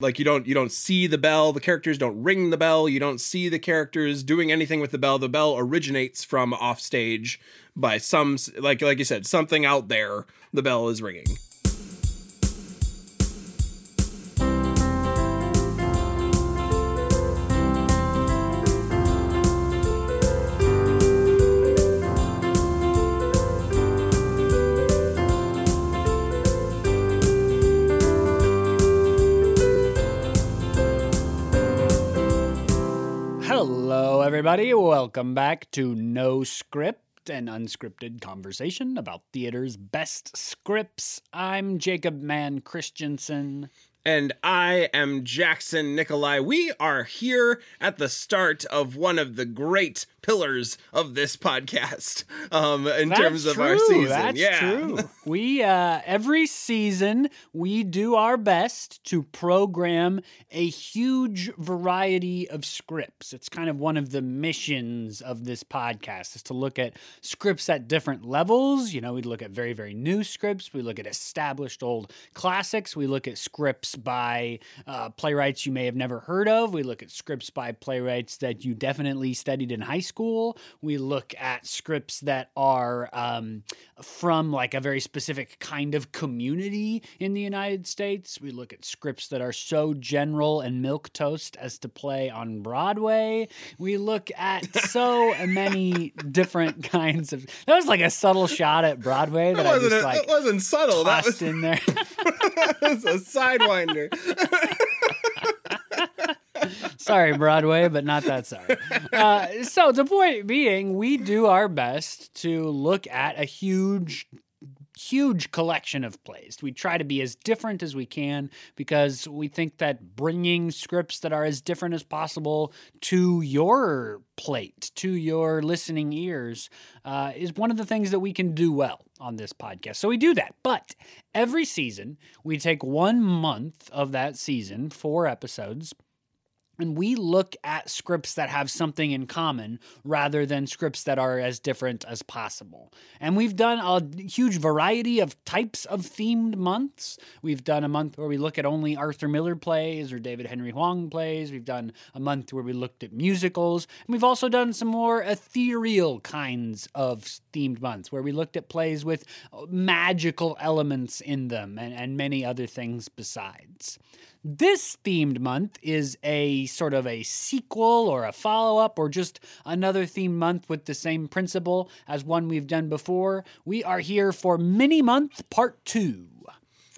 like you don't you don't see the bell the characters don't ring the bell you don't see the characters doing anything with the bell the bell originates from off stage by some like like you said something out there the bell is ringing Welcome back to No Script, an unscripted conversation about theater's best scripts. I'm Jacob Mann Christensen. And I am Jackson Nikolai. We are here at the start of one of the great pillars of this podcast. Um, in That's terms of true. our season, That's yeah, true. We uh, every season we do our best to program a huge variety of scripts. It's kind of one of the missions of this podcast is to look at scripts at different levels. You know, we look at very very new scripts. We look at established old classics. We look at scripts by uh, playwrights you may have never heard of. We look at scripts by playwrights that you definitely studied in high school. We look at scripts that are um, from like a very specific kind of community in the United States. We look at scripts that are so general and milk toast as to play on Broadway. We look at so many different kinds of. That was like a subtle shot at Broadway that, that wasn't just like that wasn't subtle. That was, in there. that was a sidewinder. sorry, Broadway, but not that sorry. Uh, so the point being, we do our best to look at a huge huge collection of plays. We try to be as different as we can because we think that bringing scripts that are as different as possible to your plate, to your listening ears, uh, is one of the things that we can do well on this podcast. So we do that. But every season, we take one month of that season, four episodes, and we look at scripts that have something in common rather than scripts that are as different as possible. And we've done a huge variety of types of themed months. We've done a month where we look at only Arthur Miller plays or David Henry Hwang plays. We've done a month where we looked at musicals. And we've also done some more ethereal kinds of themed months where we looked at plays with uh, magical elements in them and, and many other things besides. This themed month is a sort of a sequel or a follow up or just another themed month with the same principle as one we've done before. We are here for Mini Month Part 2.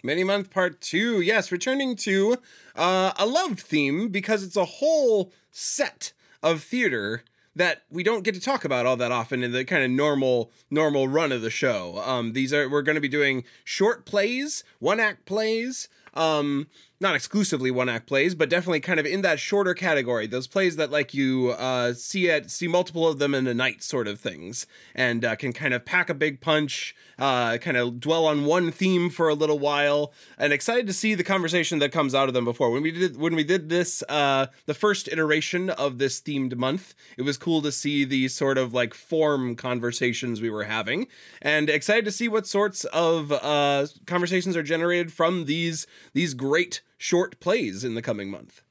Mini month part two. Yes, returning to uh, a loved theme because it's a whole set of theater that we don't get to talk about all that often in the kind of normal normal run of the show. Um, these are we're going to be doing short plays, one act plays. Um, not exclusively one act plays, but definitely kind of in that shorter category. Those plays that like you uh, see it, see multiple of them in a night, sort of things, and uh, can kind of pack a big punch, uh, kind of dwell on one theme for a little while, and excited to see the conversation that comes out of them. Before when we did when we did this, uh, the first iteration of this themed month, it was cool to see the sort of like form conversations we were having, and excited to see what sorts of uh, conversations are generated from these these great short plays in the coming month.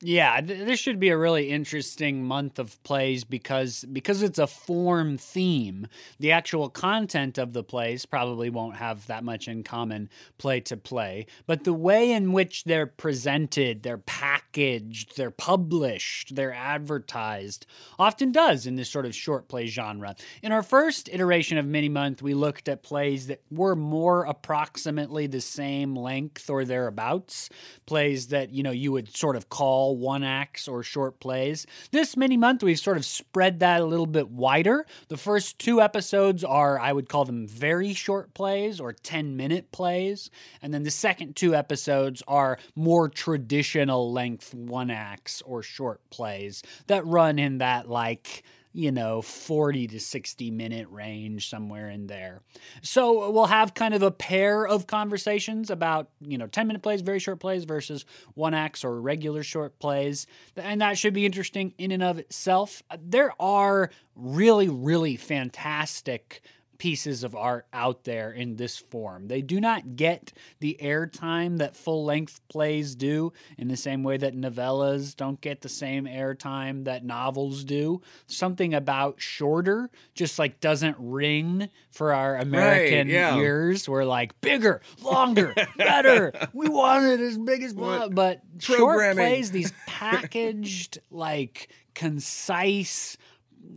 Yeah, th- this should be a really interesting month of plays because because it's a form theme. The actual content of the plays probably won't have that much in common play to play, but the way in which they're presented, they're packaged, they're published, they're advertised often does in this sort of short play genre. In our first iteration of Mini Month, we looked at plays that were more approximately the same length or thereabouts, plays that, you know, you would sort of call one acts or short plays. This mini month, we've sort of spread that a little bit wider. The first two episodes are, I would call them very short plays or 10 minute plays. And then the second two episodes are more traditional length one acts or short plays that run in that like you know, 40 to 60 minute range, somewhere in there. So we'll have kind of a pair of conversations about, you know, 10 minute plays, very short plays versus one acts or regular short plays. And that should be interesting in and of itself. There are really, really fantastic pieces of art out there in this form. They do not get the airtime that full length plays do in the same way that novellas don't get the same airtime that novels do. Something about shorter just like doesn't ring for our American Right, yeah. ears. We're like bigger, longer, better. We want it as big as What? but short plays these packaged like concise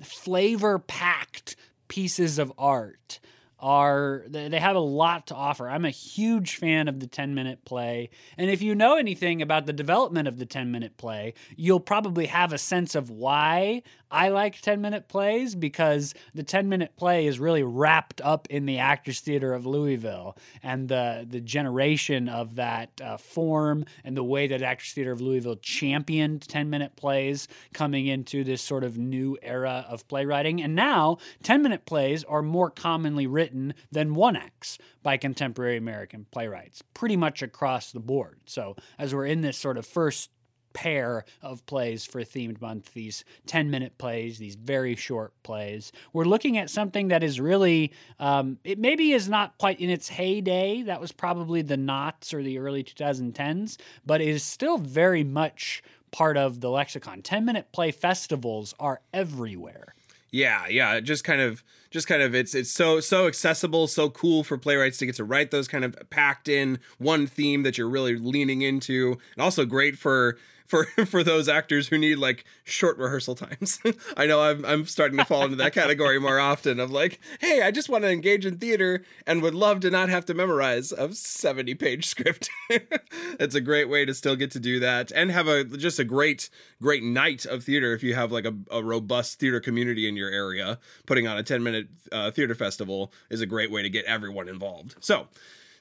flavor packed pieces of art are they have a lot to offer. I'm a huge fan of the 10 minute play. And if you know anything about the development of the 10 minute play, you'll probably have a sense of why I like 10 minute plays because the 10 minute play is really wrapped up in the Actors Theater of Louisville and the the generation of that uh, form and the way that Actors Theater of Louisville championed 10 minute plays coming into this sort of new era of playwriting. And now 10 minute plays are more commonly written than one acts by contemporary American playwrights, pretty much across the board. So as we're in this sort of first pair of plays for themed month these 10 minute plays these very short plays. We're looking at something that is really um, it maybe is not quite in its heyday. That was probably the knots or the early 2010s but it is still very much part of the lexicon. 10 minute play festivals are everywhere. Yeah, yeah, just kind of just kind of it's it's so so accessible, so cool for playwrights to get to write those kind of packed in one theme that you're really leaning into. And also great for for for those actors who need like short rehearsal times. I know I'm I'm starting to fall into that category more often of like, hey, I just want to engage in theater and would love to not have to memorize a 70 page script. it's a great way to still get to do that and have a just a great great night of theater if you have like a, a robust theater community in your area. Putting on a 10 minute uh, theater festival is a great way to get everyone involved. So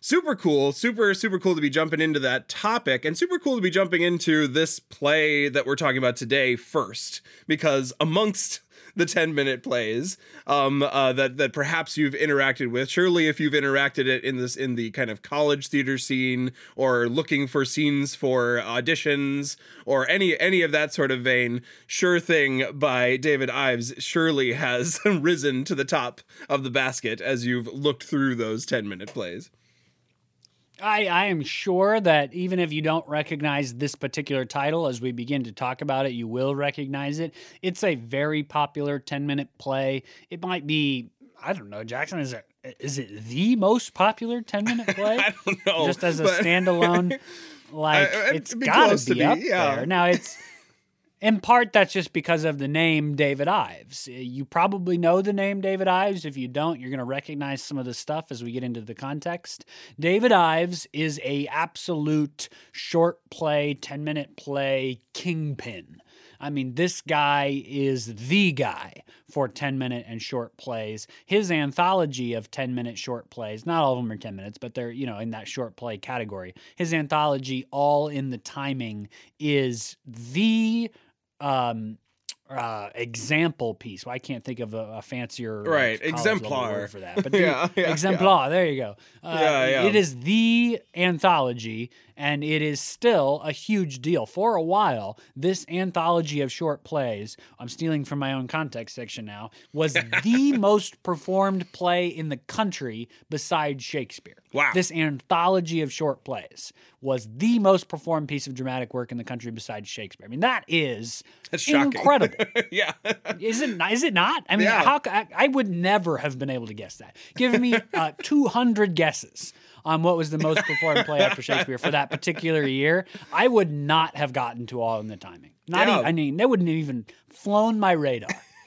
super cool super super cool to be jumping into that topic and super cool to be jumping into this play that we're talking about today first because amongst the 10 minute plays um, uh, that that perhaps you've interacted with surely if you've interacted it in this in the kind of college theater scene or looking for scenes for auditions or any any of that sort of vein sure thing by david ives surely has risen to the top of the basket as you've looked through those 10 minute plays I, I am sure that even if you don't recognize this particular title, as we begin to talk about it, you will recognize it. It's a very popular 10 minute play. It might be, I don't know, Jackson, is it, is it the most popular 10 minute play? I don't know. Just as a standalone, like, I- it's be got close to be be, up yeah. there. Now, it's. In part, that's just because of the name David Ives. Uh, You probably know the name David Ives. If you don't, you're going to recognize some of the stuff as we get into the context. David Ives is a absolute short play, 10 minute play kingpin. I mean, this guy is the guy for 10 minute and short plays. His anthology of 10 minute short plays, not all of them are 10 minutes, but they're, you know, in that short play category. His anthology, All in the Timing, is the um uh example piece. Well, I can't think of a, a fancier Right, level exemplar. word for that. But the Yeah, yeah, yeah. exemplar, there you go. Uh, Yeah, yeah. It is the anthology, and it is still a huge deal. For a while, this anthology of short plays, I'm stealing from my own context section now, was the most performed play in the country besides Shakespeare. Wow. This anthology of short plays was the most performed piece of dramatic work in the country besides Shakespeare. I mean, that is That's shocking. incredible. yeah. Is it? not- it not? I mean, Yeah. how? I, I would never have been able to guess that. Give me uh, 200 guesses on what was the most performed play after Shakespeare for that particular year. I would not have gotten to all in the timing. Not. Yeah. Even, I mean, that wouldn't have even flown my radar.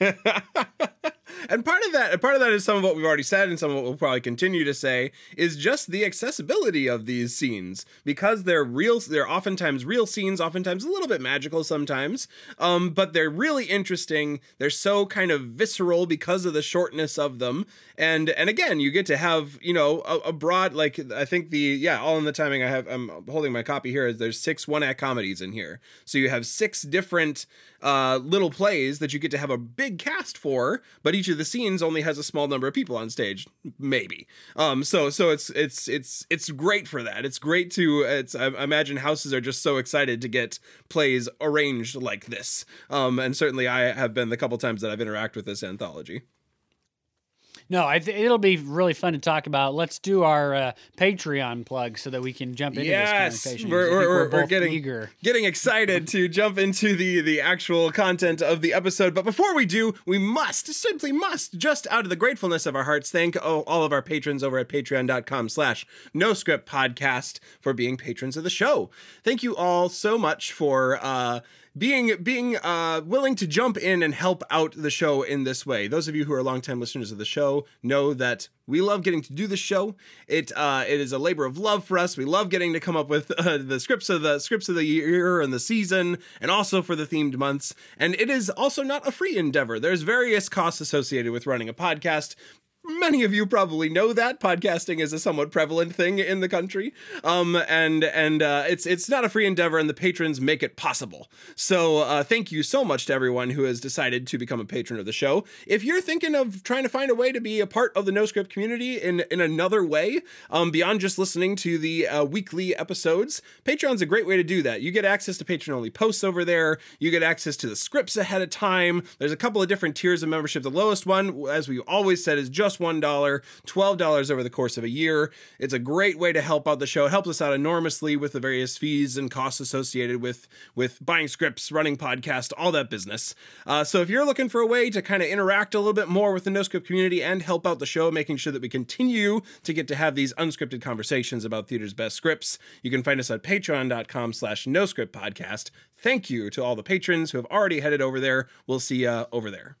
And part of that, part of that is some of what we've already said, and some of what we'll probably continue to say is just the accessibility of these scenes because they're real. They're oftentimes real scenes, oftentimes a little bit magical sometimes, um, but they're really interesting. They're so kind of visceral because of the shortness of them, and and again, you get to have you know a, a broad like I think the yeah all in the timing. I have I'm holding my copy here. Is there's six one act comedies in here, so you have six different uh, little plays that you get to have a big cast for, but each of the scenes only has a small number of people on stage, maybe. Um, so so it's it's it's it's great for that. It's great to it's I imagine houses are just so excited to get plays arranged like this. Um, and certainly I have been the couple times that I've interacted with this anthology. No, I th- it'll be really fun to talk about. Let's do our uh, Patreon plug so that we can jump into Yes, this conversation. we're, we're, we're, we're getting eager. getting excited to jump into the the actual content of the episode. But before we do, we must simply must just out of the gratefulness of our hearts thank oh, all of our patrons over at Patreon.com/slash No Script Podcast for being patrons of the show. Thank you all so much for. uh being being uh, willing to jump in and help out the show in this way. Those of you who are longtime listeners of the show know that we love getting to do this show. It uh, it is a labor of love for us. We love getting to come up with uh, the scripts of the scripts of the year and the season, and also for the themed months. And it is also not a free endeavor. There's various costs associated with running a podcast. Many of you probably know that podcasting is a somewhat prevalent thing in the country, um, and and uh, it's it's not a free endeavor, and the patrons make it possible. So uh, thank you so much to everyone who has decided to become a patron of the show. If you're thinking of trying to find a way to be a part of the No Script community in in another way, um, beyond just listening to the uh, weekly episodes, Patreon's a great way to do that. You get access to patron only posts over there. You get access to the scripts ahead of time. There's a couple of different tiers of membership. The lowest one, as we always said, is just $1, $12 over the course of a year. It's a great way to help out the show. It helps us out enormously with the various fees and costs associated with, with buying scripts, running podcast, all that business. Uh, so if you're looking for a way to kind of interact a little bit more with the NoScript community and help out the show, making sure that we continue to get to have these unscripted conversations about theater's best scripts, you can find us at patreon.com slash no script podcast. Thank you to all the patrons who have already headed over there. We'll see you over there.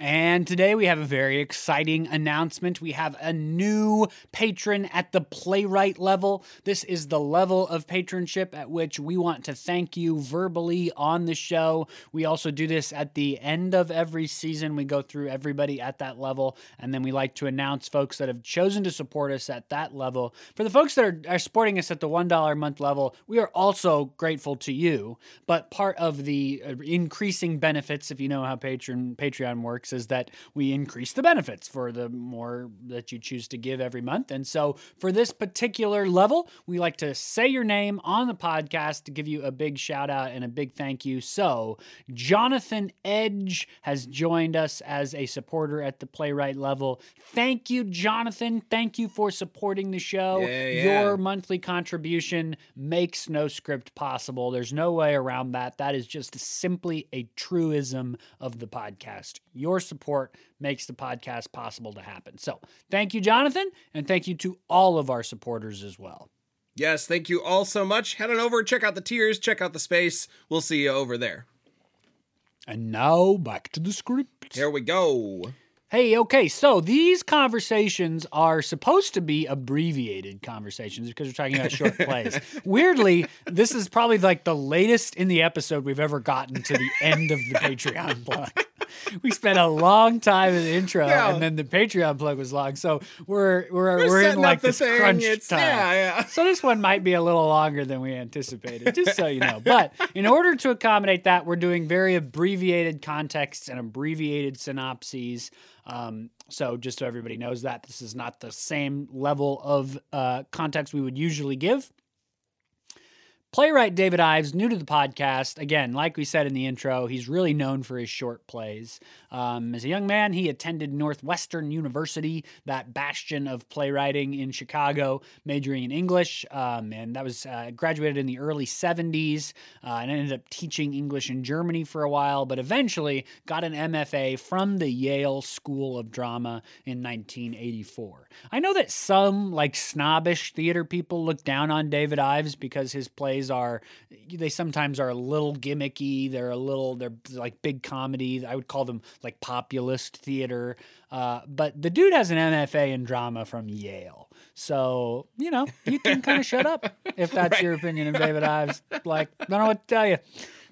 And today we have a very exciting announcement. We have a new patron at the playwright level. This is the level of patronship at which we want to thank you verbally on the show. We also do this at the end of every season. We go through everybody at that level, and then we like to announce folks that have chosen to support us at that level. For the folks that are, are supporting us at the $1 a month level, we are also grateful to you. But part of the uh, increasing benefits, if you know how patron Patreon works, is that we increase the benefits for the more that you choose to give every month. And so for this particular level, we like to say your name on the podcast to give you a big shout out and a big thank you. So Jonathan Edge has joined us as a supporter at the playwright level. Thank you, Jonathan. Thank you for supporting the show. Yeah, yeah. Your monthly contribution makes no script possible. There's no way around that. That is just simply a truism of the podcast. Your support makes the podcast possible to happen. So, thank you, Jonathan, and thank you to all of our supporters as well. Yes, thank you all so much. Head on over, check out the tiers, check out the space. We'll see you over there. And now back to the script. Here we go. Hey, okay, so these conversations are supposed to be abbreviated conversations because we're talking about short plays. Weirdly, this is probably like the latest in the episode we've ever gotten to the end of the Patreon plug. We spent a long time in the intro, Yeah. and then the Patreon plug was long. So we're we're We're we're, in like this thing. crunch time. yeah, yeah. So this one might be a little longer than we anticipated, just so you know. But in order to accommodate that, we're doing very abbreviated contexts and abbreviated synopses. Um, so just so everybody knows that this is not the same level of uh, context we would usually give. Playwright David Ives, new to the podcast. Again, like we said in the intro, he's really known for his short plays. Um, as a young man, he attended Northwestern University, that bastion of playwriting in Chicago, majoring in English, um, and that was uh, graduated in the early 70s, uh, and ended up teaching English in Germany for a while, but eventually got an MFA from the Yale School of Drama in 1984. I know that some like snobbish theater people look down on David Ives because his plays are they sometimes are a little gimmicky. They're a little they're like big comedy. I would call them like populist theater. Uh, but the dude has an MFA in drama from Yale. So, you know, you can kind of shut up if that's your opinion of David Ives. Like, I don't know what to tell you.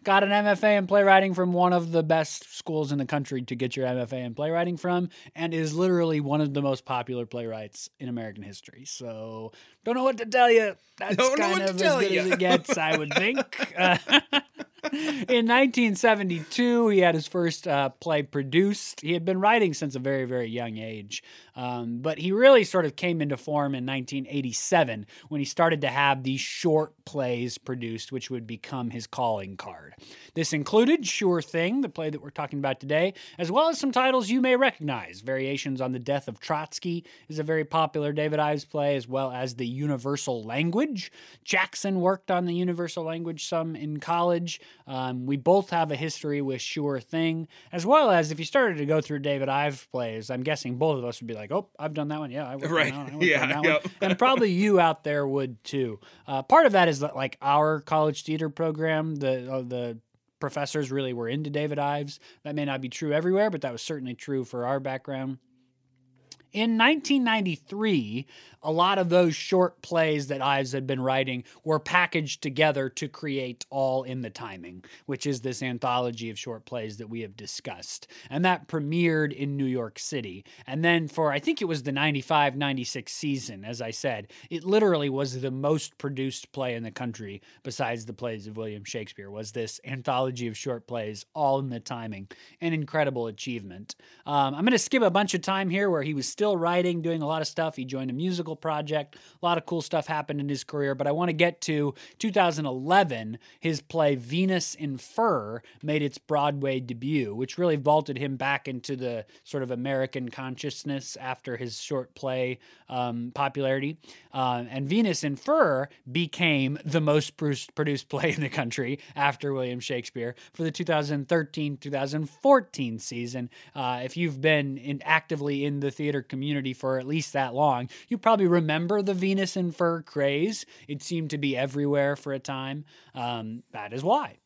Got an MFA in playwriting from one of the best schools in the country to get your MFA in playwriting from, and is literally one of the most popular playwrights in American history. So, don't know what to tell you. That's Don't know kind what to of as tell good ya. as it gets, I would think. Uh, in 1972, he had his first uh, play produced. He had been writing since a very, very young age. Um, but he really sort of came into form in 1987 when he started to have these short plays produced, which would become his calling card. This included Sure Thing, the play that we're talking about today, as well as some titles you may recognize. Variations on the Death of Trotsky is a very popular David Ives play, as well as The Universal Language. Jackson worked on The Universal Language some in college. Um, we both have a history with Sure Thing, as well as if you started to go through David Ives plays, I'm guessing both of us would be like, oh, I've done that one. Yeah, I worked Right. on that one. Yeah, on yep. one. And probably you out there would too. Uh, part of that is that like our college theater program, the uh, the professors really were into David Ives. That may not be true everywhere, but that was certainly true for our background. In 1993, a lot of those short plays that Ives had been writing were packaged together to create All in the Timing, which is this anthology of short plays that we have discussed. And that premiered in New York City. And then for, I think it was the 95 96 season, as I said, it literally was the most produced play in the country, besides the plays of William Shakespeare, was this anthology of short plays, All in the Timing. An incredible achievement. Um, I'm going to skip a bunch of time here where he was still writing, doing a lot of stuff. He joined a musical project. A lot of cool stuff happened in his career, but I want to get to 2011. His play Venus in Fur made its Broadway debut, which really vaulted him back into the sort of American consciousness after his short play um, popularity. Um, and Venus in Fur became the most produced produced play in the country after William Shakespeare for the 2013 2014 season. Uh, if you've been in, actively in the theater community for at least that long, you probably remember the Venus in Fur craze. It seemed to be everywhere for a time. Um, that is why.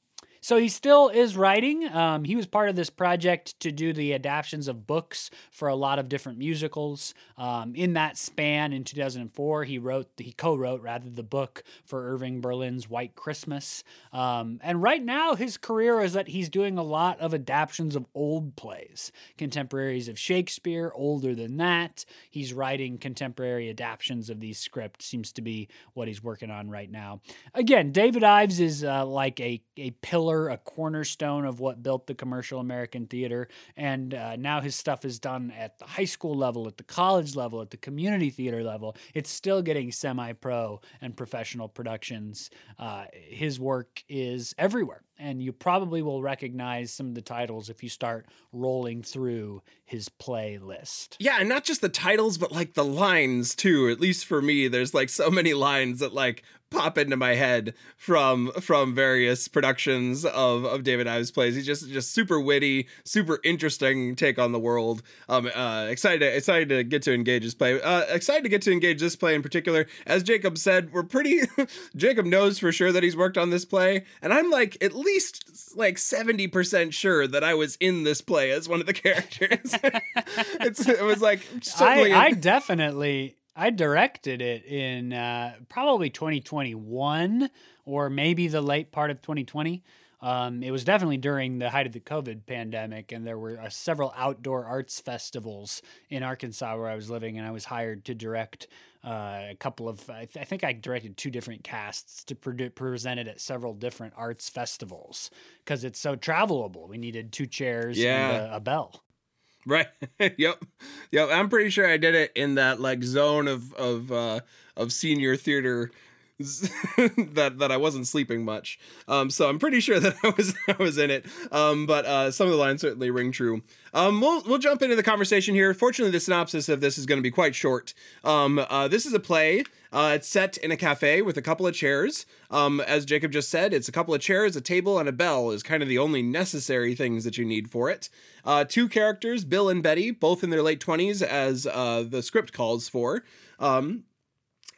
So he still is writing. Um, he was part of this project to do the adaptions of books for a lot of different musicals. Um, in that span, in 2004, he wrote, he co-wrote rather, the book for Irving Berlin's White Christmas. Um, and right now, his career is that he's doing a lot of adaptions of old plays, contemporaries of Shakespeare, older than that. He's writing contemporary adaptions of these scripts. Seems to be what he's working on right now. Again, David Ives is uh, like a a pillar, a cornerstone of what built the commercial American theater. And uh, now his stuff is done at the high school level, at the college level, at the community theater level. It's still getting semi pro and professional productions. Uh, his work is everywhere. And you probably will recognize some of the titles if you start rolling through his playlist. Yeah, and not just the titles, but like the lines too. At least for me, there's like so many lines that like pop into my head from from various productions of of David Ives plays. He's just just super witty, super interesting take on the world. Um, uh, excited to, excited to get to engage this play. Uh, excited to get to engage this play in particular. As Jacob said, we're pretty. Jacob knows for sure that he's worked on this play, and I'm like at least like seventy percent sure that I was in this play as one of the characters. it's it was like I. I definitely I directed it in uh, probably 2021 or maybe the late part of 2020. Um, it was definitely during the height of the COVID pandemic, and there were uh, several outdoor arts festivals in Arkansas where I was living, and I was hired to direct uh, a couple of. I, th- I think I directed two different casts to produ- present it at several different arts festivals because it's so travelable. We needed two chairs Yeah. and a, a bell. Right. yep. Yep. I'm pretty sure I did it in that like zone of of uh of senior theater that that I wasn't sleeping much. Um so I'm pretty sure that I was I was in it. Um but uh some of the lines certainly ring true. Um we'll we'll jump into the conversation here. Fortunately the synopsis of this is going to be quite short. Um uh this is a play uh, it's set in a cafe with a couple of chairs. Um, as Jacob just said, it's a couple of chairs, a table, and a bell is kind of the only necessary things that you need for it. Uh, two characters, Bill and Betty, both in their late 20s, as uh, the script calls for. Um,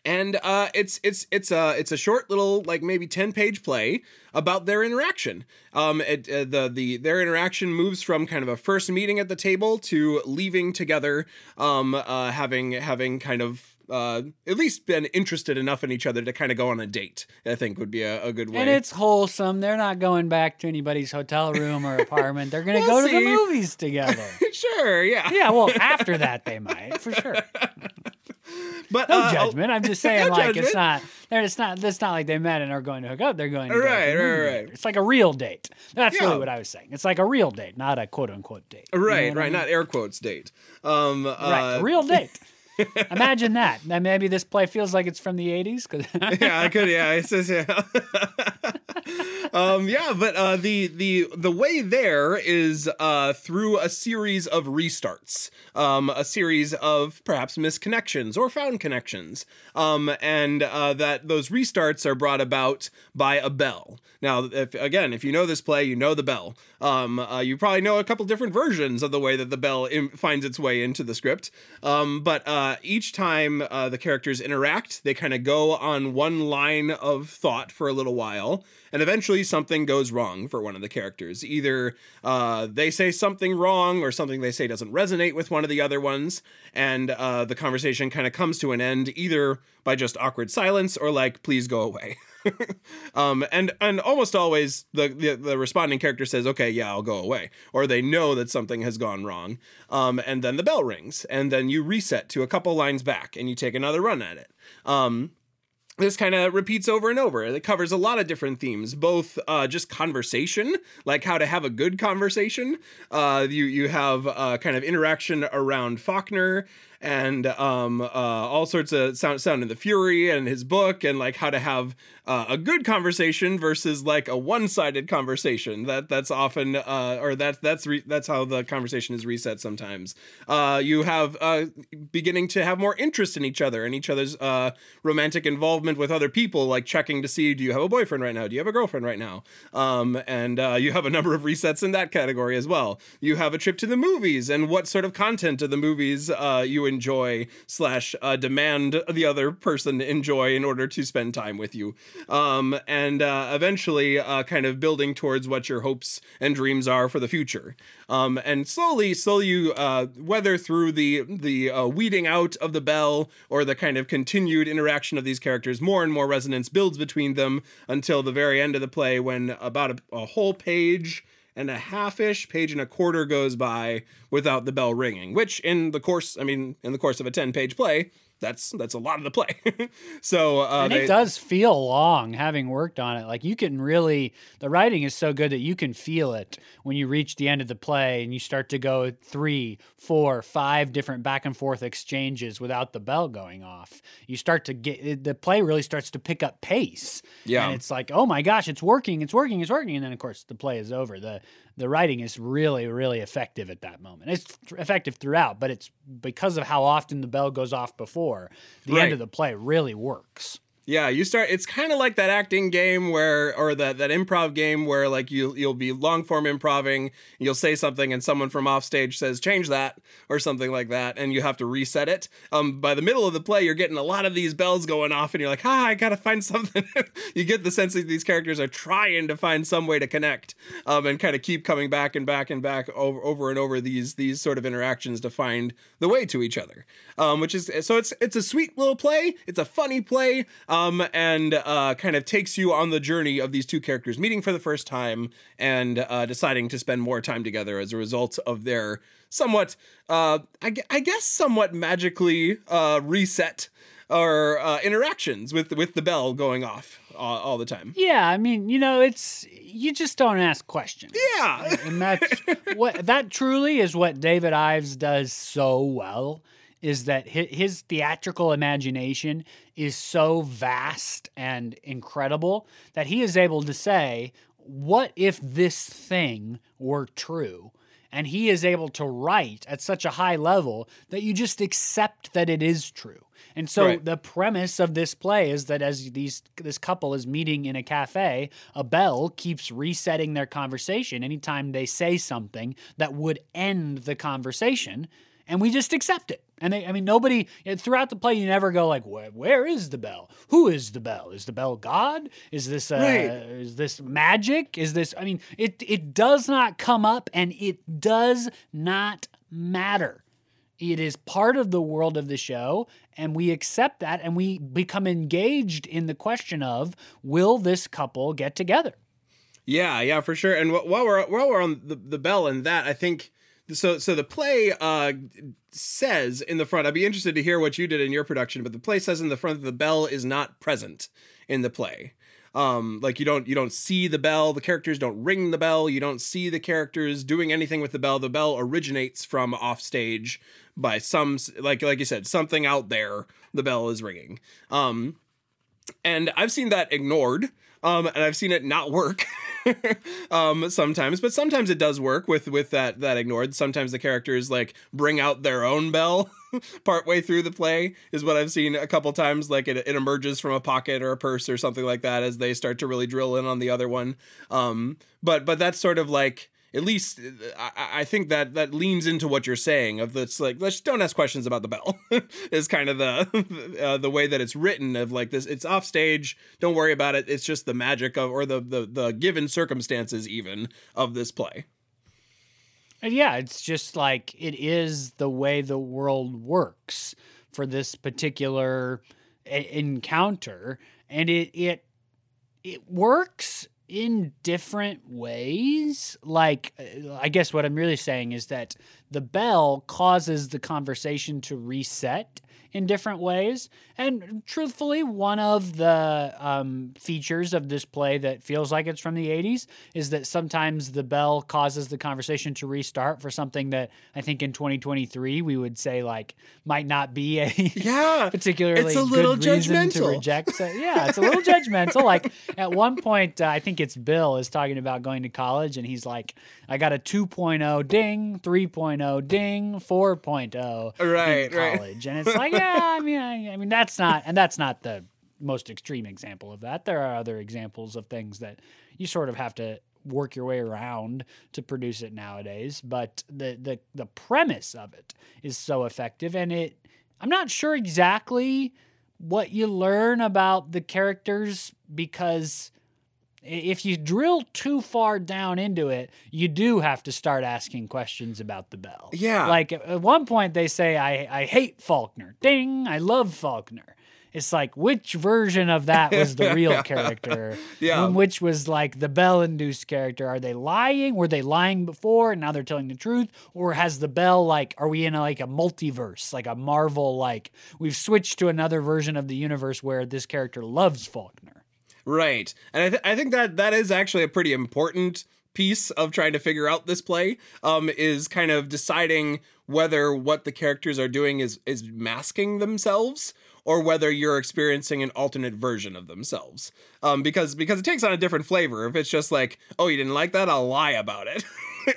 and uh, it's it's it's a it's a short little like maybe ten page play about their interaction. Um, it, uh, the the their interaction moves from kind of a first meeting at the table to leaving together, um, uh, having having kind of uh, at least been interested enough in each other to kind of go on a date. I think would be a, a good way. And it's wholesome. They're not going back to anybody's hotel room or apartment. They're going to We'll go to the movies together. sure, yeah. yeah, well, after that they might, for sure. But no uh, judgment. I'm just saying, no like judgment. it's not. It's not. It's not like they met and are going to hook up. They're going to go Right, to right, right. It's like a real date. That's Yeah. really what I was saying. It's like a real date, not a quote unquote date. You know right, I right, mean? not air quotes date. Um, right. uh, A real date. Imagine that. And maybe this play feels like it's from the 80s. Cause yeah, I could. Yeah, it's just yeah. um, yeah, but uh, the the the way there is uh, through a series of restarts, um, a series of perhaps misconnections or found connections, um, and uh, that those restarts are brought about by a bell. Now, if again, if you know this play, you know the bell. Um, uh, you probably know a couple different versions of the way that the bell Im- finds its way into the script. Um, but uh, each time uh, the characters interact, they kind of go on one line of thought for a little while, and eventually something goes wrong for one of the characters. Either uh, they say something wrong, or something they say doesn't resonate with one of the other ones, and uh, the conversation kind of comes to an end either by just awkward silence or like, please go away. um, and and almost always the, the the responding character says, "Okay, yeah, I'll go away," or they know that something has gone wrong. Um, and then the bell rings, and then you reset to a couple lines back, and you take another run at it. Um, this kind of repeats over and over. It covers a lot of different themes, both uh, just conversation, like how to have a good conversation. Uh, you you have uh, kind of interaction around Faulkner and um, uh, all sorts of sound, sound and the Fury and his book, and like how to have uh, a good conversation versus like a one-sided conversation. That that's often uh, or that that's re- that's how the conversation is reset sometimes. Uh, you have uh, beginning to have more interest in each other and each other's uh, romantic involvement with other people, like checking to see do you have a boyfriend right now? Do you have a girlfriend right now? Um, and you have a number of resets in that category as well. You have a trip to the movies and what sort of content of the movies you enjoy slash uh, demand the other person enjoy in order to spend time with you. Um, and uh, eventually, uh, kind of building towards what your hopes and dreams are for the future. Um, and slowly, slowly, you uh, weather through the the uh, weeding out of the bell or the kind of continued interaction of these characters. More and more resonance builds between them until the very end of the play, when about a, a whole page and a half-ish page and a quarter goes by without the bell ringing. Which, in the course, I mean, in the course of a ten-page play, that's that's a lot of the play. so uh, and they, it does feel long having worked on it. Like you can really, the writing is so good that you can feel it when you reach the end of the play and you start to go three, four, five different back and forth exchanges without the bell going off. You start to get the play really starts to pick up pace. Yeah. and it's like, oh my gosh, it's working, it's working, it's working, and then of course the play is over. the The writing is really, really effective at that moment. It's effective throughout, but it's because of how often the bell goes off before the Right. end of the play really works. Yeah, you start. It's kind of like that acting game where, or that that improv game where, like you you'll be long form improving. You'll say something, and someone from off stage says change that or something like that, and you have to reset it. Um, by the middle of the play, you're getting a lot of these bells going off, and you're like, ah, I gotta find something. you get the sense that these characters are trying to find some way to connect, um, and kind of keep coming back and back and back over over and over these these sort of interactions to find the way to each other. Um, which is so it's it's a sweet little play. It's a funny play. And uh, kind of takes you on the journey of these two characters meeting for the first time and uh, deciding to spend more time together as a result of their somewhat, uh, I, gu- I guess, somewhat magically uh, reset or uh, interactions with with the bell going off all, all the time. Yeah, I mean, you know, it's you just don't ask questions. Yeah. and that's what that truly is what David Ives does so well is that his theatrical imagination is so vast and incredible that he is able to say, "What if this thing were true?" And he is able to write at such a high level that you just accept that it is true. And so Right. the premise of this play is that as these this couple is meeting in a cafe, a bell keeps resetting their conversation anytime they say something that would end the conversation, and we just accept it. And they, I mean, nobody throughout the play, you never go like, where, where is the bell? Who is the bell? Is the bell God? Is this uh, Right. is this magic? Is this? I mean, it it does not come up, and it does not matter. It is part of the world of the show, and we accept that, and we become engaged in the question of will this couple get together? Yeah, yeah, for sure. And while we're while we're on the, the bell and that, I think so so the play uh says in the front i'd be interested to hear what you did in your production but the play says in the front that the bell is not present in the play. Um like you don't you don't see the bell. The characters don't ring the bell. You don't see the characters doing anything with the bell. The bell originates from off stage by some like like you said something out there the bell is ringing. Um and i've seen that ignored um and i've seen it not work um sometimes but sometimes it does work with with that that ignored. Sometimes the characters like bring out their own bell partway through the play is what i've seen a couple times. Like it, it emerges from a pocket or a purse or something like that as they start to really drill in on the other one. Um but but that's sort of like at least I, I think that that leans into what you're saying of this like let's don't ask questions about the bell. Is kind of the uh, the way that it's written of like this it's off stage don't worry about it it's just the magic of or the the, the given circumstances even of this play. And yeah it's just like it is the way the world works for this particular a- encounter. And it it it works in different ways. Like, uh, I guess what I'm really saying is that the bell causes the conversation to reset in different ways. And truthfully, one of the um, features of this play that feels like it's from the 80s is that sometimes the bell causes the conversation to restart for something that I think in 2023 we would say like might not be a yeah particularly it's a little judgmental. to reject. So, yeah, it's a little judgmental. Like at one point, uh, I think it's Bill is talking about going to college, and he's like, "I got a 2.0 ding, 3.0 ding, 4.0 Right, in right. college," and it's like, yeah, I mean, I, I mean, that's not, and that's not the most extreme example of that. There are other examples of things that you sort of have to work your way around to produce it nowadays. But the the the premise of it is so effective, and it. I'm not sure exactly what you learn about the characters because if you drill too far down into it, you do have to start asking questions about the bell. Yeah. Like at one point they say, I, I hate Faulkner. Ding, I love Faulkner. It's like which version of that was the real character? Yeah. And which was like the Bell induced character? Are they lying? Were they lying before and now they're telling the truth? Or has the Bell like are we in a, like a multiverse, like a Marvel like we've switched to another version of the universe where this character loves Faulkner? Right. And I, th- I think that that is actually a pretty important piece of trying to figure out this play um, is kind of deciding whether what the characters are doing is is masking themselves or whether you're experiencing an alternate version of themselves um, because because it takes on a different flavor if it's just like oh you didn't like that i'll lie about it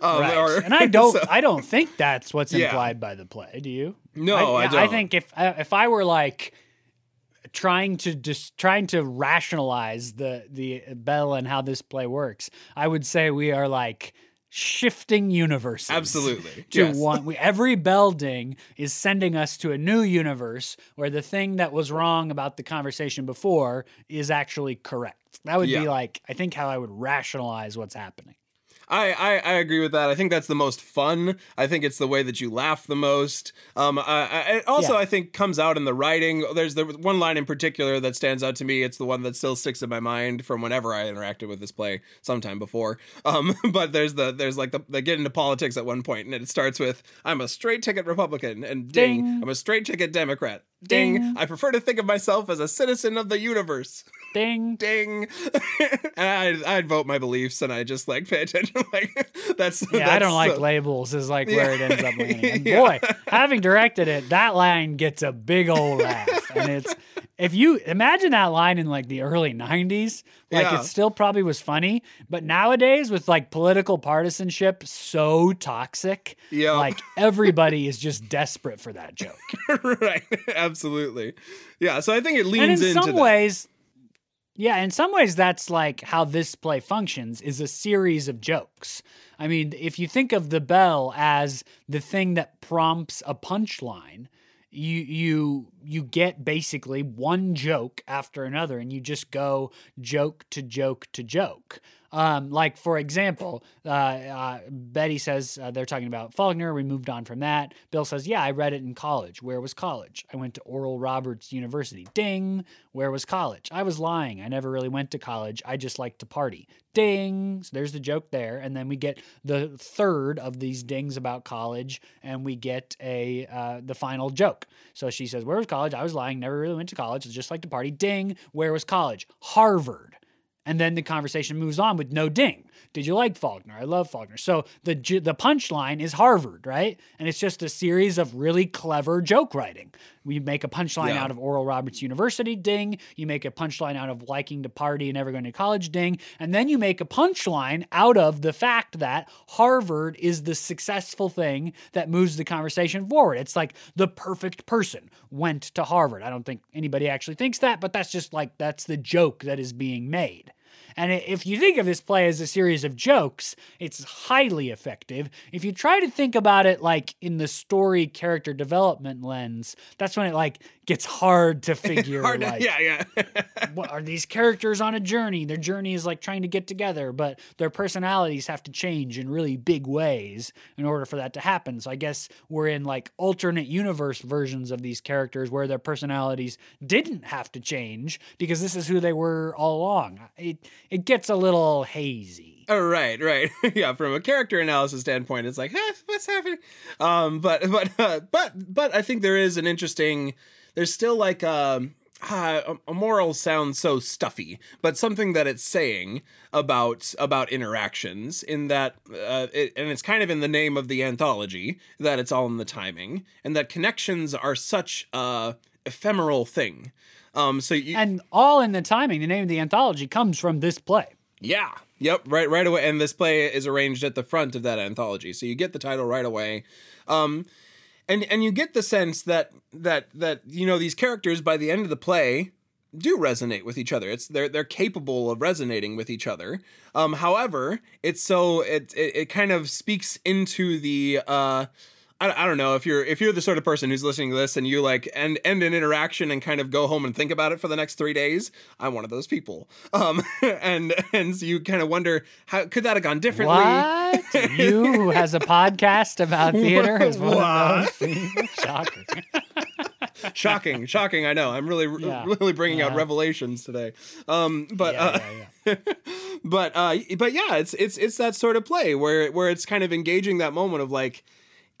um, right. or- and I don't so- I don't think that's what's Yeah. implied by the play. Do you? No, I I don't. think if if I were like trying to just trying to rationalize the the bell and how this play works, I would say we are like shifting universes. Absolutely, To yes. one, we, every bell ding is sending us to a new universe where the thing that was wrong about the conversation before is actually correct. That would Yeah. be like I think how I would rationalize what's happening. I, I I agree with that. I think that's the most fun. I think it's the way that you laugh the most. Um, I, I, it also Yeah. I think comes out in the writing. There's the one line in particular that stands out to me. It's the one that still sticks in my mind from whenever I interacted with this play sometime before. Um, but there's the there's like the they get into politics at one point, and it starts with "I'm a straight ticket Republican," and ding, Ding. I'm a straight ticket Democrat. Ding. Ding. I prefer to think of myself as a citizen of the universe. Ding. Ding. and I I'd vote my beliefs, and I just like pay attention. like that's Yeah, I don't like so- labels is like where it ends up landing. And Yeah. boy, having directed it, that line gets a big old laugh. And it's if you imagine that line in like the early 90s, like Yeah. it still probably was funny, but nowadays with like political partisanship so toxic, Yeah. like everybody is just desperate for that joke. right. Absolutely. Yeah. So I think it and leans in into some that. ways yeah in some ways that's like how this play functions is a series of jokes. I mean if you think of the bell as the thing that prompts a punchline you you you get basically one joke after another and you just go joke to joke to joke um, like for example, uh, uh, Betty says uh, they're talking about Faulkner. We moved on from that. Bill says, "Yeah, I read it in college. Where was college? I went to Oral Roberts University. Ding. Where was college? I was lying. I never really went to college. I just like to party. Ding. So there's the joke there, and then we get the third of these dings about college, and we get a uh, the final joke. So she says, "Where was college? I was lying. Never really went to college. I just like to party. Ding. Where was college? Harvard." And then the conversation moves on with no ding. Did you like Faulkner? I love Faulkner. So the the punchline is Harvard, right? And it's just a series of really clever joke writing. We make a punchline yeah. out of Oral Roberts University, ding. You make a punchline out of liking to party and never going to college, ding. And then you make a punchline out of the fact that Harvard is the successful thing that moves the conversation forward. It's like the perfect person went to Harvard. I don't think anybody actually thinks that, but that's just like that's the joke that is being made. And if you think of this play as a series of jokes, it's highly effective. If you try to think about it like in the story character development lens, that's when it like gets hard to figure. hard to, like, yeah, yeah. what, are these characters on a journey? Their journey is like trying to get together, but their personalities have to change in really big ways in order for that to happen. So I guess we're in like alternate universe versions of these characters where their personalities didn't have to change because this is who they were all along. It it gets a little hazy. Oh right, right, yeah. From a character analysis standpoint, it's like, eh, what's happening? Um, but but uh, but but I think there is an interesting there's still like um, uh, a moral sounds so stuffy, but something that it's saying about about interactions in that, uh, it, and it's kind of in the name of the anthology that it's all in the timing, and that connections are such a ephemeral thing. Um, so you, and all in the timing. The name of the anthology comes from this play. Yeah. Yep. Right. Right away. And this play is arranged at the front of that anthology, so you get the title right away. Um, and and you get the sense that that that you know these characters by the end of the play do resonate with each other. It's they're they're capable of resonating with each other. Um, however, it's so it, it it kind of speaks into the uh I, I don't know if you're if you're the sort of person who's listening to this and you like end end an interaction and kind of go home and think about it for the next three days. I'm one of those people. Um, and and so you kind of wonder how could that have gone differently? What you who has a podcast about theater is one what? of those shocking. shocking, shocking. I know. I'm really, yeah. really bringing yeah. out revelations today. Um, but, yeah, uh, but, uh, but yeah, it's it's it's that sort of play where where it's kind of engaging that moment of like,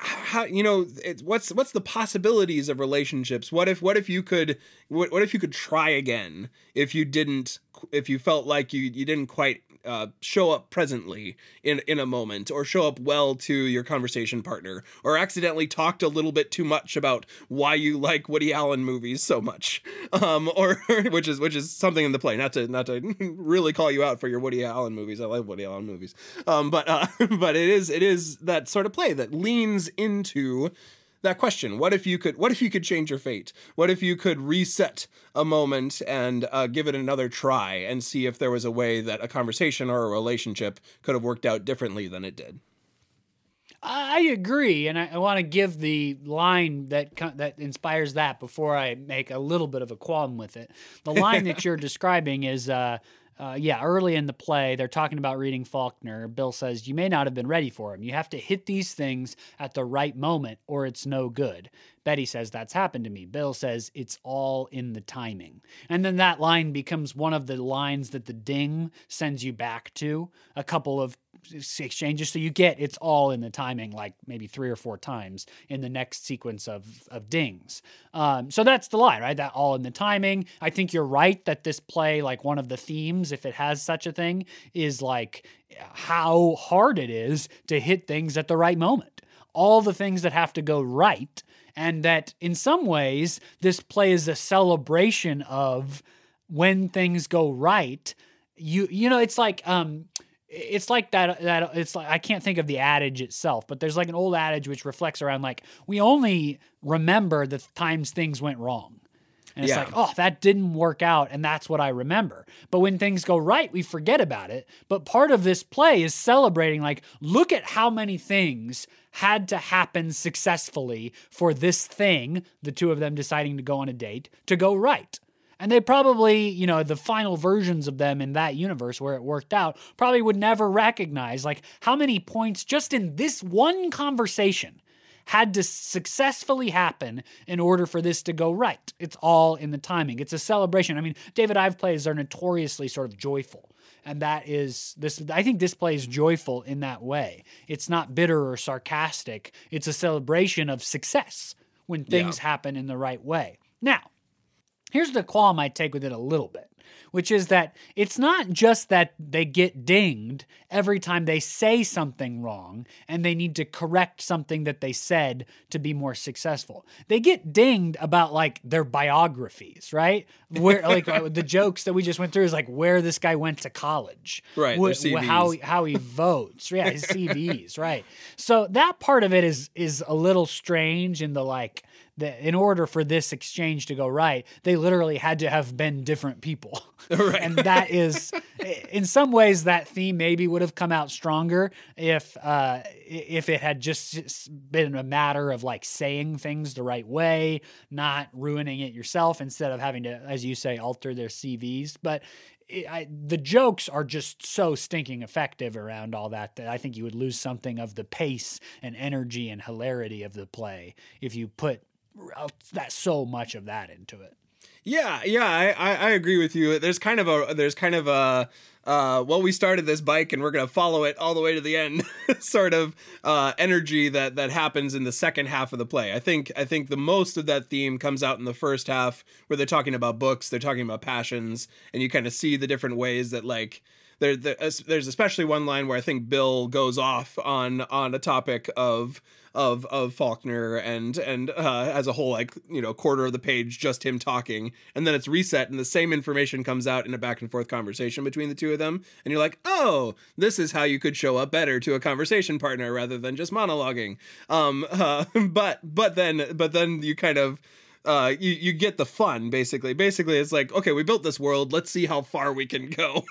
how you know it's what's what's the possibilities of relationships? What if what if you could what, what if you could try again if you didn't if you felt like you you didn't quite uh, show up presently in in a moment or show up well to your conversation partner or accidentally talked a little bit too much about why you like Woody Allen movies so much um or which is which is something in the play. Not to not to really call you out for your Woody Allen movies. I love Woody Allen movies. Um but uh but it is it is that sort of play that leans into that question what if you could what if you could change your fate what if you could reset a moment and uh, give it another try and see if there was a way that a conversation or a relationship could have worked out differently than it did I agree, and I, I want to give the line that that inspires that before I make a little bit of a qualm with it. The line that you're describing is, uh, uh, yeah, early in the play, they're talking about reading Faulkner. Bill says, You may not have been ready for him. You have to hit these things at the right moment, or it's no good. Betty says, That's happened to me. Bill says, It's all in the timing. And then that line becomes one of the lines that the ding sends you back to a couple of exchanges. So you get it's all in the timing, like maybe three or four times in the next sequence of of dings. Um, so that's the lie, right? That all in the timing. I think you're right that this play, like one of the themes, if it has such a thing, is like how hard it is to hit things at the right moment. All the things that have to go right, and that in some ways this play is a celebration of when things go right. You you know it's like um it's like that that it's like I can't think of the adage itself, but there's like an old adage which reflects around like we only remember the times things went wrong. And it's Yeah. like, oh, that didn't work out. And that's what I remember. But when things go right, we forget about it. But part of this play is celebrating, like, look at how many things had to happen successfully for this thing, the two of them deciding to go on a date, to go right. And they probably, you know, the final versions of them in that universe where it worked out probably would never recognize like how many points just in this one conversation had to successfully happen in order for this to go right. It's all in the timing. It's a celebration. I mean, David Ive plays are notoriously sort of joyful. And that is this I think this play is joyful in that way. It's not bitter or sarcastic. It's a celebration of success when things happen in the right way. Now, Here's the qualm I take with it a little bit, which is that it's not just that they get dinged every time they say something wrong and they need to correct something that they said to be more successful. They get dinged about like their biographies, right? Where like uh, the jokes that we just went through is like where this guy went to college, Right, Wh- how how he votes, yeah, his CVs, right? So that part of it is is a little strange in the like that in order for this exchange to go right, they literally had to have been different people. Right. and that is, in some ways, that theme maybe would have come out stronger if uh, if it had just been a matter of like saying things the right way, not ruining it yourself, instead of having to, as you say, alter their CVs. But it, I, the jokes are just so stinking effective around all that that I think you would lose something of the pace and energy and hilarity of the play if you put uh, that so much of that into it. Yeah, yeah, I, I, I agree with you. There's kind of a there's kind of a uh, well, we started this bike and we're gonna follow it all the way to the end, sort of uh, energy that that happens in the second half of the play. I think I think the most of that theme comes out in the first half, where they're talking about books, they're talking about passions, and you kind of see the different ways that like there, there there's especially one line where I think Bill goes off on on a topic of of of Faulkner and and uh, as a whole like you know quarter of the page just him talking and then it's reset and the same information comes out in a back and forth conversation between the two of them and you're like oh this is how you could show up better to a conversation partner rather than just monologuing. Um uh, but but then but then you kind of uh, you, you get the fun basically. Basically, it's like okay, we built this world. Let's see how far we can go.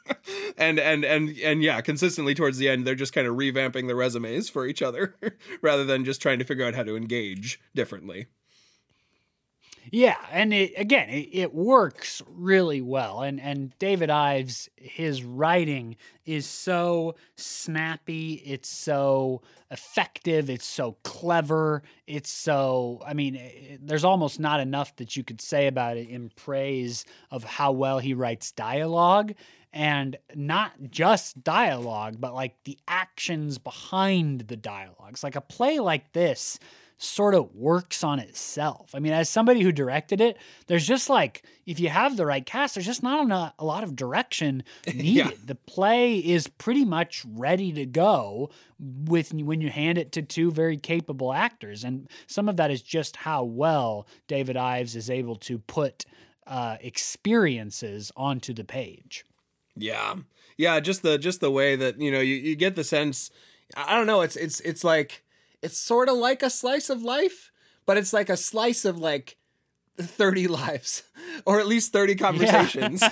and and and and yeah, consistently towards the end, they're just kind of revamping the resumes for each other rather than just trying to figure out how to engage differently. Yeah, and it, again, it, it works really well. And and David Ives, his writing is so snappy. It's so effective. It's so clever. It's so. I mean, it, there's almost not enough that you could say about it in praise of how well he writes dialogue. And not just dialogue, but like the actions behind the dialogues. Like a play like this sort of works on itself. I mean, as somebody who directed it, there's just like if you have the right cast, there's just not a, a lot of direction needed. The play is pretty much ready to go with when you hand it to two very capable actors, and some of that is just how well David Ives is able to put uh, experiences onto the page. Yeah, yeah, just the just the way that you know you, you get the sense. I don't know. It's it's it's like it's sort of like a slice of life, but it's like a slice of like 30 lives or at least 30 conversations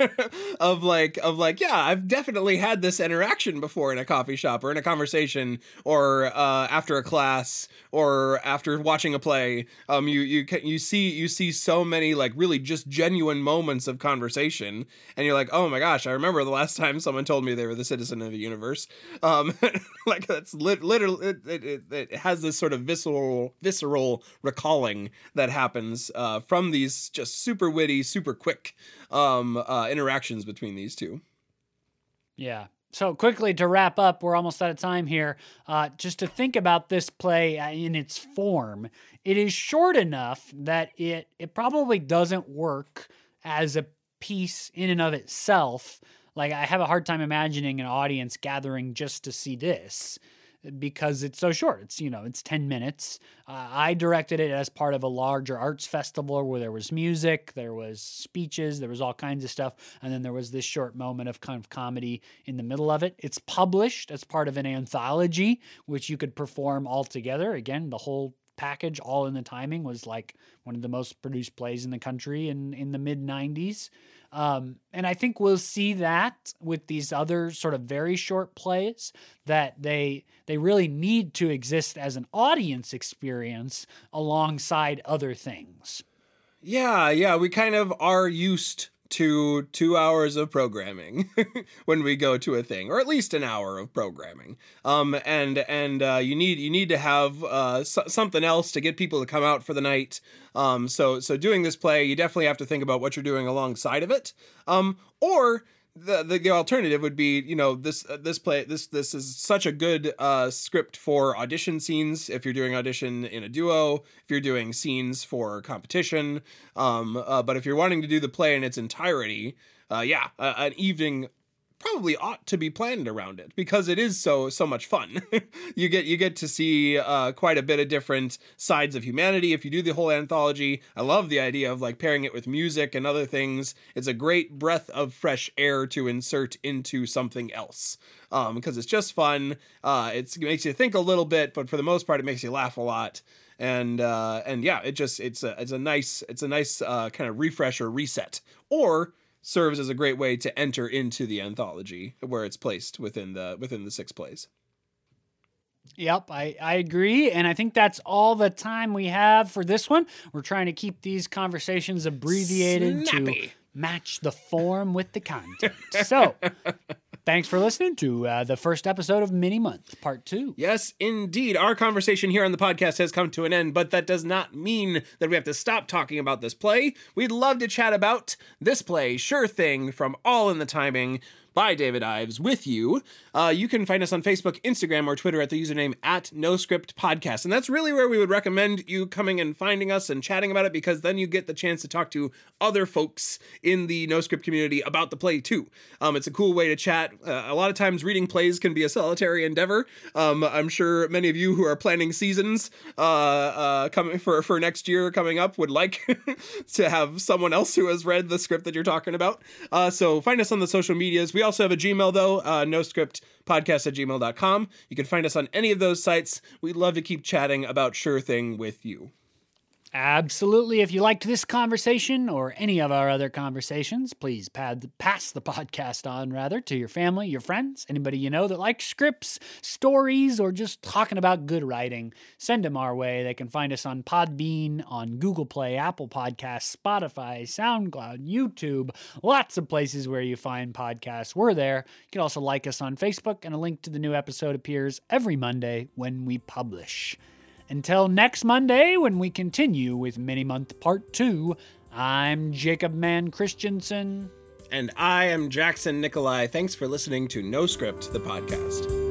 of like of like yeah i've definitely had this interaction before in a coffee shop or in a conversation or uh, after a class or after watching a play. Um you you you see you see so many like really just genuine moments of conversation and you're like oh my gosh i remember the last time someone told me they were the citizen of the universe. Um like that's lit- literally it, it, it, it has this sort of visceral visceral recalling that happens uh, from these just super witty super quick um uh, interactions between these two Yeah. So quickly to wrap up, we're almost out of time here. Uh, just to think about this play uh, in its form, it is short enough that it it probably doesn't work as a piece in and of itself. Like I have a hard time imagining an audience gathering just to see this because it's so short. It's you know it's ten minutes. Uh, I directed it as part of a larger arts festival where there was music, there was speeches, there was all kinds of stuff, and then there was this short moment of kind of comedy in the middle of it. It's published as part of an anthology, which you could perform all together. Again, the whole package. All in the Timing was like one of the most produced plays in the country in in the mid '90s. Um, and I think we'll see that with these other sort of very short plays that they they really need to exist as an audience experience alongside other things. Yeah, yeah, we kind of are used to two hours of programming when we go to a thing, or at least an hour of programming. Um, and and uh, you need you need to have uh, something else to get people to come out for the night. Um, so so doing this play, you definitely have to think about what you're doing alongside of it. Um, or the, the, the alternative would be you know this uh, this play this this is such a good uh, script for audition scenes. If you're doing audition in a duo if you're doing scenes for competition um, uh, but if you're wanting to do the play in its entirety uh, yeah an evening probably ought to be planned around it because it is so so much fun. you get you get to see uh, quite a bit of different sides of humanity if you do the whole anthology. I love the idea of like pairing it with music and other things. It's a great breath of fresh air to insert into something else um, because it's just fun. Uh, it makes you think a little bit, but for the most part, it makes you laugh a lot and uh, and yeah, it just it's a it's a nice it's a nice uh, kind of refresher reset. Or serves as a great way to enter into the anthology where it's placed within the within the six plays. Yep, I, I agree. And I think that's all the time we have for this one. We're trying to keep these conversations abbreviated Snappy. to match the form with the content. So Thanks for listening to uh, the first episode of Mini Month, Part 2. Yes, indeed. Our conversation here on the podcast has come to an end, but that does not mean that we have to stop talking about this play. We'd love to chat about this play, Sure Thing, from All in the Timing by David Ives with you. Uh, you can find us on Facebook, Instagram, or Twitter at the username at No Script Podcast. And that's really where we would recommend you coming and finding us and chatting about it because then you get the chance to talk to other folks in the NoScript community about the play too. Um, it's a cool way to chat. Uh, a lot of times reading plays can be a solitary endeavor. Um, I'm sure many of you who are planning seasons uh, uh coming for, for next year coming up would like to have someone else who has read the script that you're talking about. Uh, so find us on the social medias. We also have a Gmail, though, uh, no script podcast at gmail.com. You can find us on any of those sites. We'd love to keep chatting about Sure Thing with you. Absolutely. If you liked this conversation or any of our other conversations, please pad, pass the podcast on, rather, to your family, your friends, anybody you know that likes scripts, stories, or just talking about good writing. Send them our way. They can find us on Podbean, on Google Play, Apple Podcasts, Spotify, SoundCloud, YouTube, lots of places where you find podcasts. We're there. You can also like us on Facebook, and a link to the new episode appears every Monday when we publish. Until next Monday, when we continue with Mini Month Part 2, I'm Jacob Mann Christensen. And I am Jackson Nikolai. Thanks for listening to No Script, the podcast.